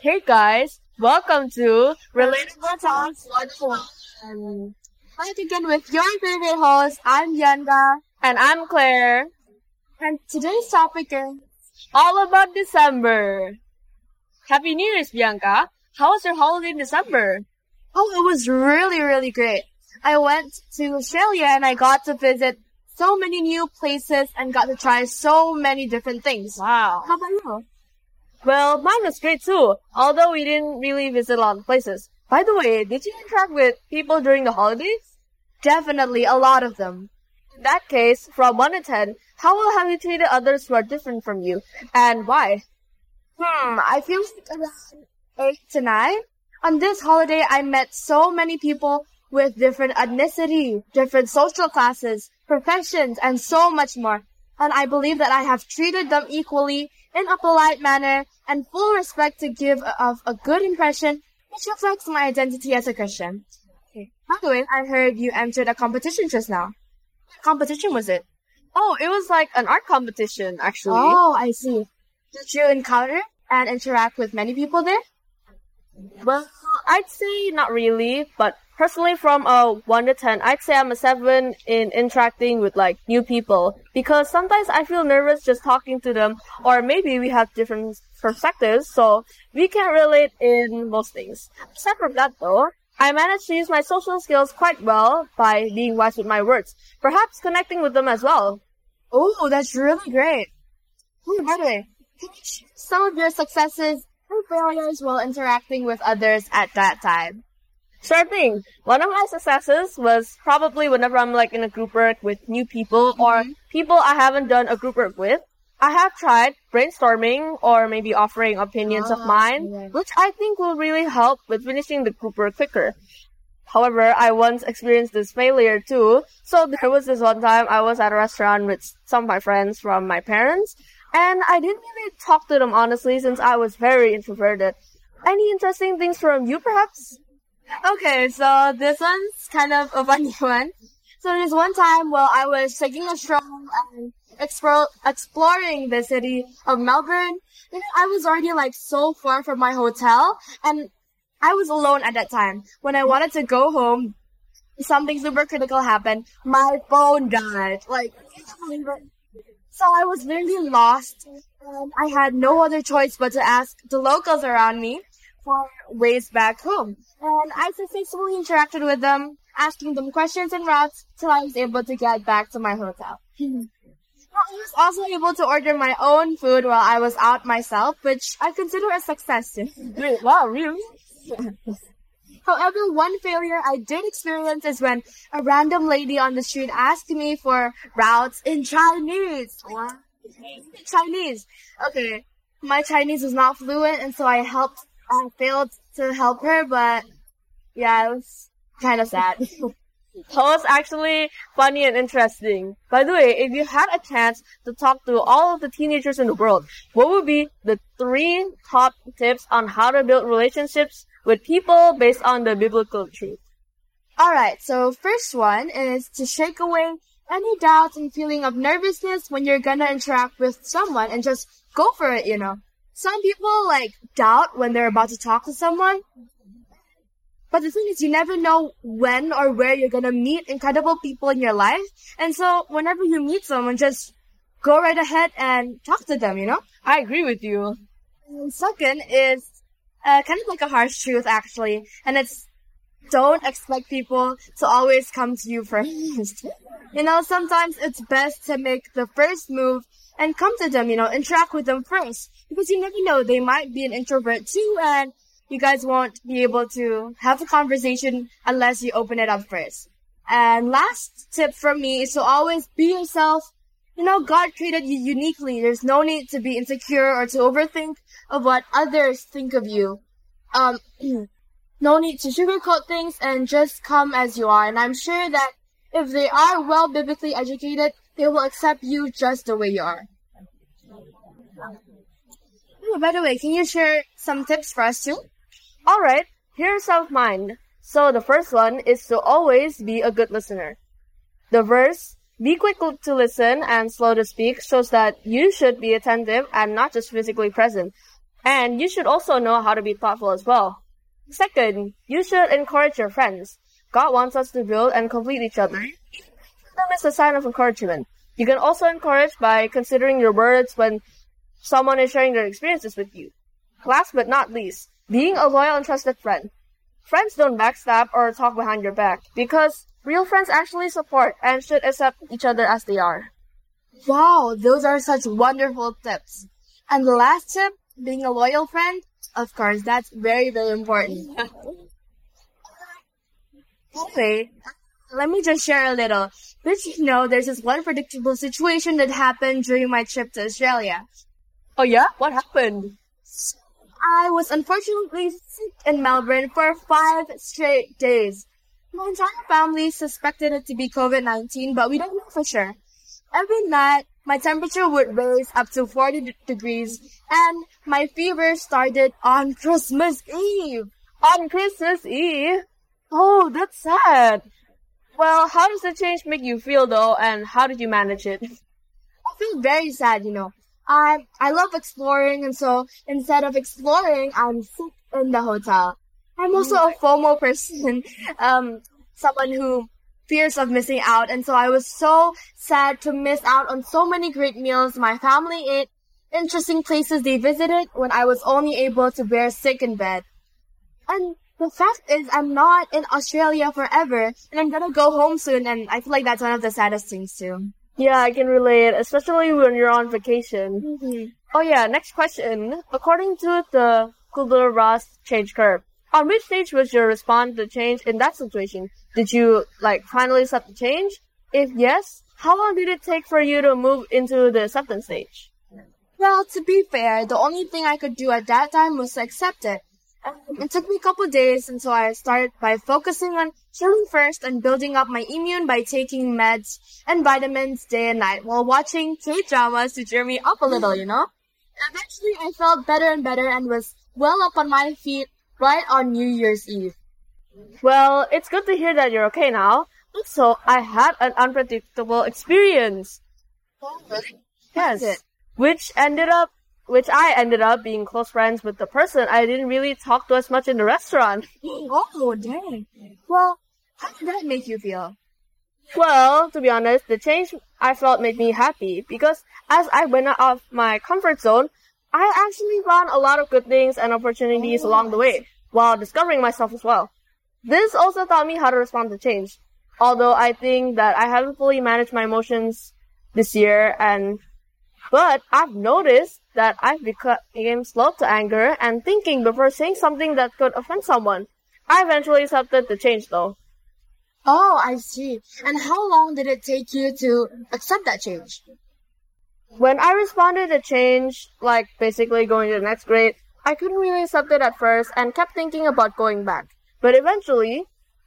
Hey guys, welcome to Relatable Talks um, 101. Back again with your favorite host, I'm Bianca. And I'm Claire. And today's topic is all about December. Happy New Year's, Bianca. How was your holiday in December? Oh, it was really, really great. I went to Australia and I got to visit so many new places and got to try so many different things. Wow. How about you? Well, mine was great too, although we didn't really visit a lot of places. By the way, did you interact with people during the holidays? Definitely, a lot of them. In that case, from 1 to 10, how well have you treated others who are different from you, and why? Hmm, I feel like around 8 to 9. On this holiday, I met so many people with different ethnicity, different social classes, professions, and so much more. And I believe that I have treated them equally in a polite manner and full respect to give of a good impression, which reflects my identity as a Christian. Okay. By the way, I heard you entered a competition just now. What competition was it? Oh, it was like an art competition, actually. Oh, I see. Did you encounter and interact with many people there? Well, I'd say not really, but personally from a 1 to 10, I'd say I'm a 7 in interacting with like new people because sometimes I feel nervous just talking to them or maybe we have different perspectives so we can relate in most things. Aside from that though, I managed to use my social skills quite well by being wise with my words, perhaps connecting with them as well. Oh, that's really great. Oh, by the way, can you share some of your successes failures while interacting with others at that time? Sure thing. One of my successes was probably whenever I'm like in a group work with new people mm-hmm. or people I haven't done a group work with. I have tried brainstorming or maybe offering opinions of ah, mine, yeah. which I think will really help with finishing the group work quicker. However, I once experienced this failure too. So there was this one time I was at a restaurant with some of my friends from my parents, and I didn't really talk to them honestly since I was very introverted. Any interesting things from you perhaps? Okay, so this one's kind of a funny one. So there's one time while I was taking a stroll and explore, exploring the city of Melbourne, know, I was already like so far from my hotel and I was alone at that time. When I wanted to go home, something super critical happened. My phone died. Like, so I was literally lost. And I had no other choice but to ask the locals around me for ways back home. And I successfully interacted with them, asking them questions and routes till I was able to get back to my hotel. I was also able to order my own food while I was out myself, which I consider a success. Wait, wow, really? However, one failure I did experience is when a random lady on the street asked me for routes in Chinese. What? Chinese. Okay. My Chinese was not fluent and so I helped I failed to help her, but yeah, it was kind of sad. That was actually funny and interesting. By the way, if you had a chance to talk to all of the teenagers in the world, what would be the three top tips on how to build relationships with people based on the biblical truth? Alright, so first one is to shake away any doubts and feeling of nervousness when you're gonna interact with someone and just go for it, you know some people like doubt when they're about to talk to someone. But the thing is, you never know when or where you're gonna meet incredible people in your life. And so whenever you meet someone, just go right ahead and talk to them, you know? I agree with you. And second is uh, kind of like a harsh truth, actually. And it's don't expect people to always come to you first. you know, sometimes it's best to make the first move and come to them, you know, interact with them first. Because you never know, they might be an introvert too and you guys won't be able to have a conversation unless you open it up first. And last tip from me is to always be yourself. You know, God created you uniquely. There's no need to be insecure or to overthink of what others think of you. Um, no need to sugarcoat things and just come as you are. And I'm sure that if they are well biblically educated, they will accept you just the way you are. Oh, by the way, can you share some tips for us too? Alright, here's some of mine. So the first one is to always be a good listener. The verse, be quick to listen and slow to speak shows that you should be attentive and not just physically present. And you should also know how to be thoughtful as well. Second, you should encourage your friends. God wants us to build and complete each other. Them is a sign of encouragement. You can also encourage by considering your words when someone is sharing their experiences with you. Last but not least, being a loyal and trusted friend. Friends don't backstab or talk behind your back because real friends actually support and should accept each other as they are. Wow, those are such wonderful tips. And the last tip, being a loyal friend, of course, that's very, very important. okay, let me just share a little. Did you know there's this one predictable situation that happened during my trip to Australia? Oh yeah? What happened? I was unfortunately sick in Melbourne for five straight days. My entire family suspected it to be COVID-19, but we don't know for sure. Every night, my temperature would raise up to 40 d- degrees, and my fever started on Christmas Eve. On Christmas Eve? Oh, that's sad. Well, how does the change make you feel though, and how did you manage it? I feel very sad, you know. I I love exploring, and so instead of exploring, I'm sick in the hotel. I'm also a FOMO person, um, someone who fears of missing out, and so I was so sad to miss out on so many great meals my family ate, interesting places they visited when I was only able to bear sick in bed. And the fact is, I'm not in Australia forever, and I'm gonna go home soon, and I feel like that's one of the saddest things too. Yeah, I can relate, especially when you're on vacation. Mm-hmm. Oh yeah, next question. According to the Kubler-Ross change curve, on which stage was your response to change in that situation? Did you, like, finally accept the change? If yes, how long did it take for you to move into the acceptance stage? Well, to be fair, the only thing I could do at that time was to accept it. It took me a couple days, so I started by focusing on healing first and building up my immune by taking meds and vitamins day and night while watching K-dramas to cheer me up a little, you know? Eventually, I felt better and better and was well up on my feet right on New Year's Eve. Well, it's good to hear that you're okay now. Also, I had an unpredictable experience. Yes. it? Which ended up, which I ended up being close friends with the person I didn't really talk to as much in the restaurant. Oh, dang. Well, how did that make you feel? Well, to be honest, the change I felt made me happy because as I went out of my comfort zone, I actually found a lot of good things and opportunities along the way while discovering myself as well. This also taught me how to respond to change. Although I think that I haven't fully managed my emotions this year and but I've noticed that I've become slow to anger and thinking before saying something that could offend someone. I eventually accepted the change though. Oh, I see. And how long did it take you to accept that change? When I responded to change, like basically going to the next grade, I couldn't really accept it at first and kept thinking about going back. But eventually,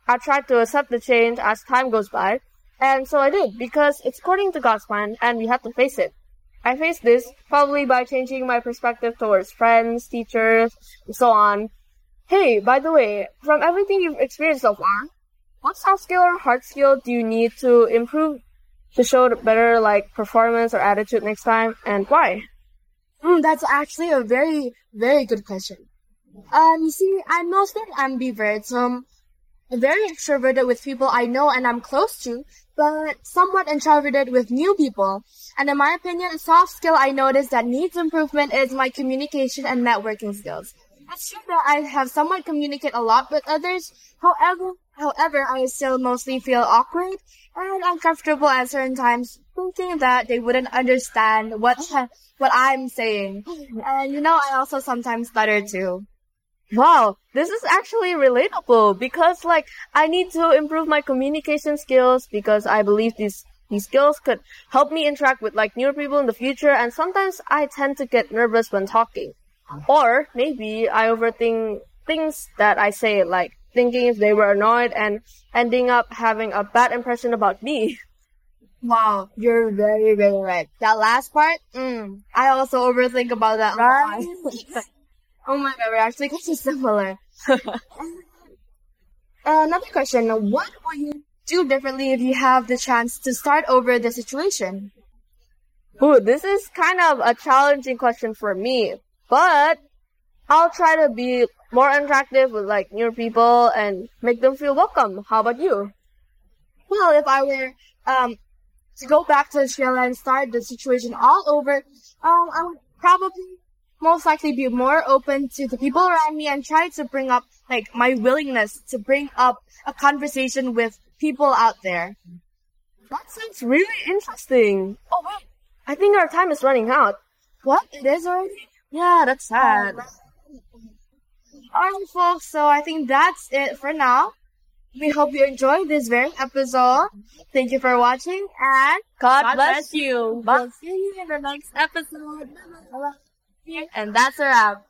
I tried to accept the change as time goes by, and so I did because it's according to God's plan and we have to face it. I faced this probably by changing my perspective towards friends, teachers, and so on. Hey, by the way, from everything you've experienced so far, what soft skill or hard skill do you need to improve to show better like performance or attitude next time and why? Mm, that's actually a very, very good question. Um, you see, I'm mostly an ambivert, so I'm very extroverted with people I know and I'm close to, but somewhat introverted with new people. And in my opinion, a soft skill I noticed that needs improvement is my communication and networking skills. It's true that I have somewhat communicate a lot with others. However, however, I still mostly feel awkward and uncomfortable at certain times, thinking that they wouldn't understand what what I'm saying. And you know, I also sometimes stutter too. Wow, this is actually relatable because like I need to improve my communication skills because I believe these these skills could help me interact with like newer people in the future and sometimes I tend to get nervous when talking. Or maybe I overthink things that I say like thinking if they were annoyed and ending up having a bad impression about me. Wow, you're very, very right. That last part, mm, I also overthink about that. Right? oh my god, we're actually kind of similar. Another question, what would you do differently if you have the chance to start over the situation? Ooh, this is kind of a challenging question for me. But I'll try to be more interactive with like new people and make them feel welcome. How about you? Well, if I were um to go back to Australia and start the situation all over, um, I would probably most likely be more open to the people around me and try to bring up like my willingness to bring up a conversation with people out there. That sounds really interesting. Oh wait, I think our time is running out. What? It is already? Yeah, that's sad. Alright folks, so I think that's it for now. We hope you enjoyed this very episode. Thank you for watching and God, God bless, bless you. we'll Bye. see you in the next episode. And that's a wrap.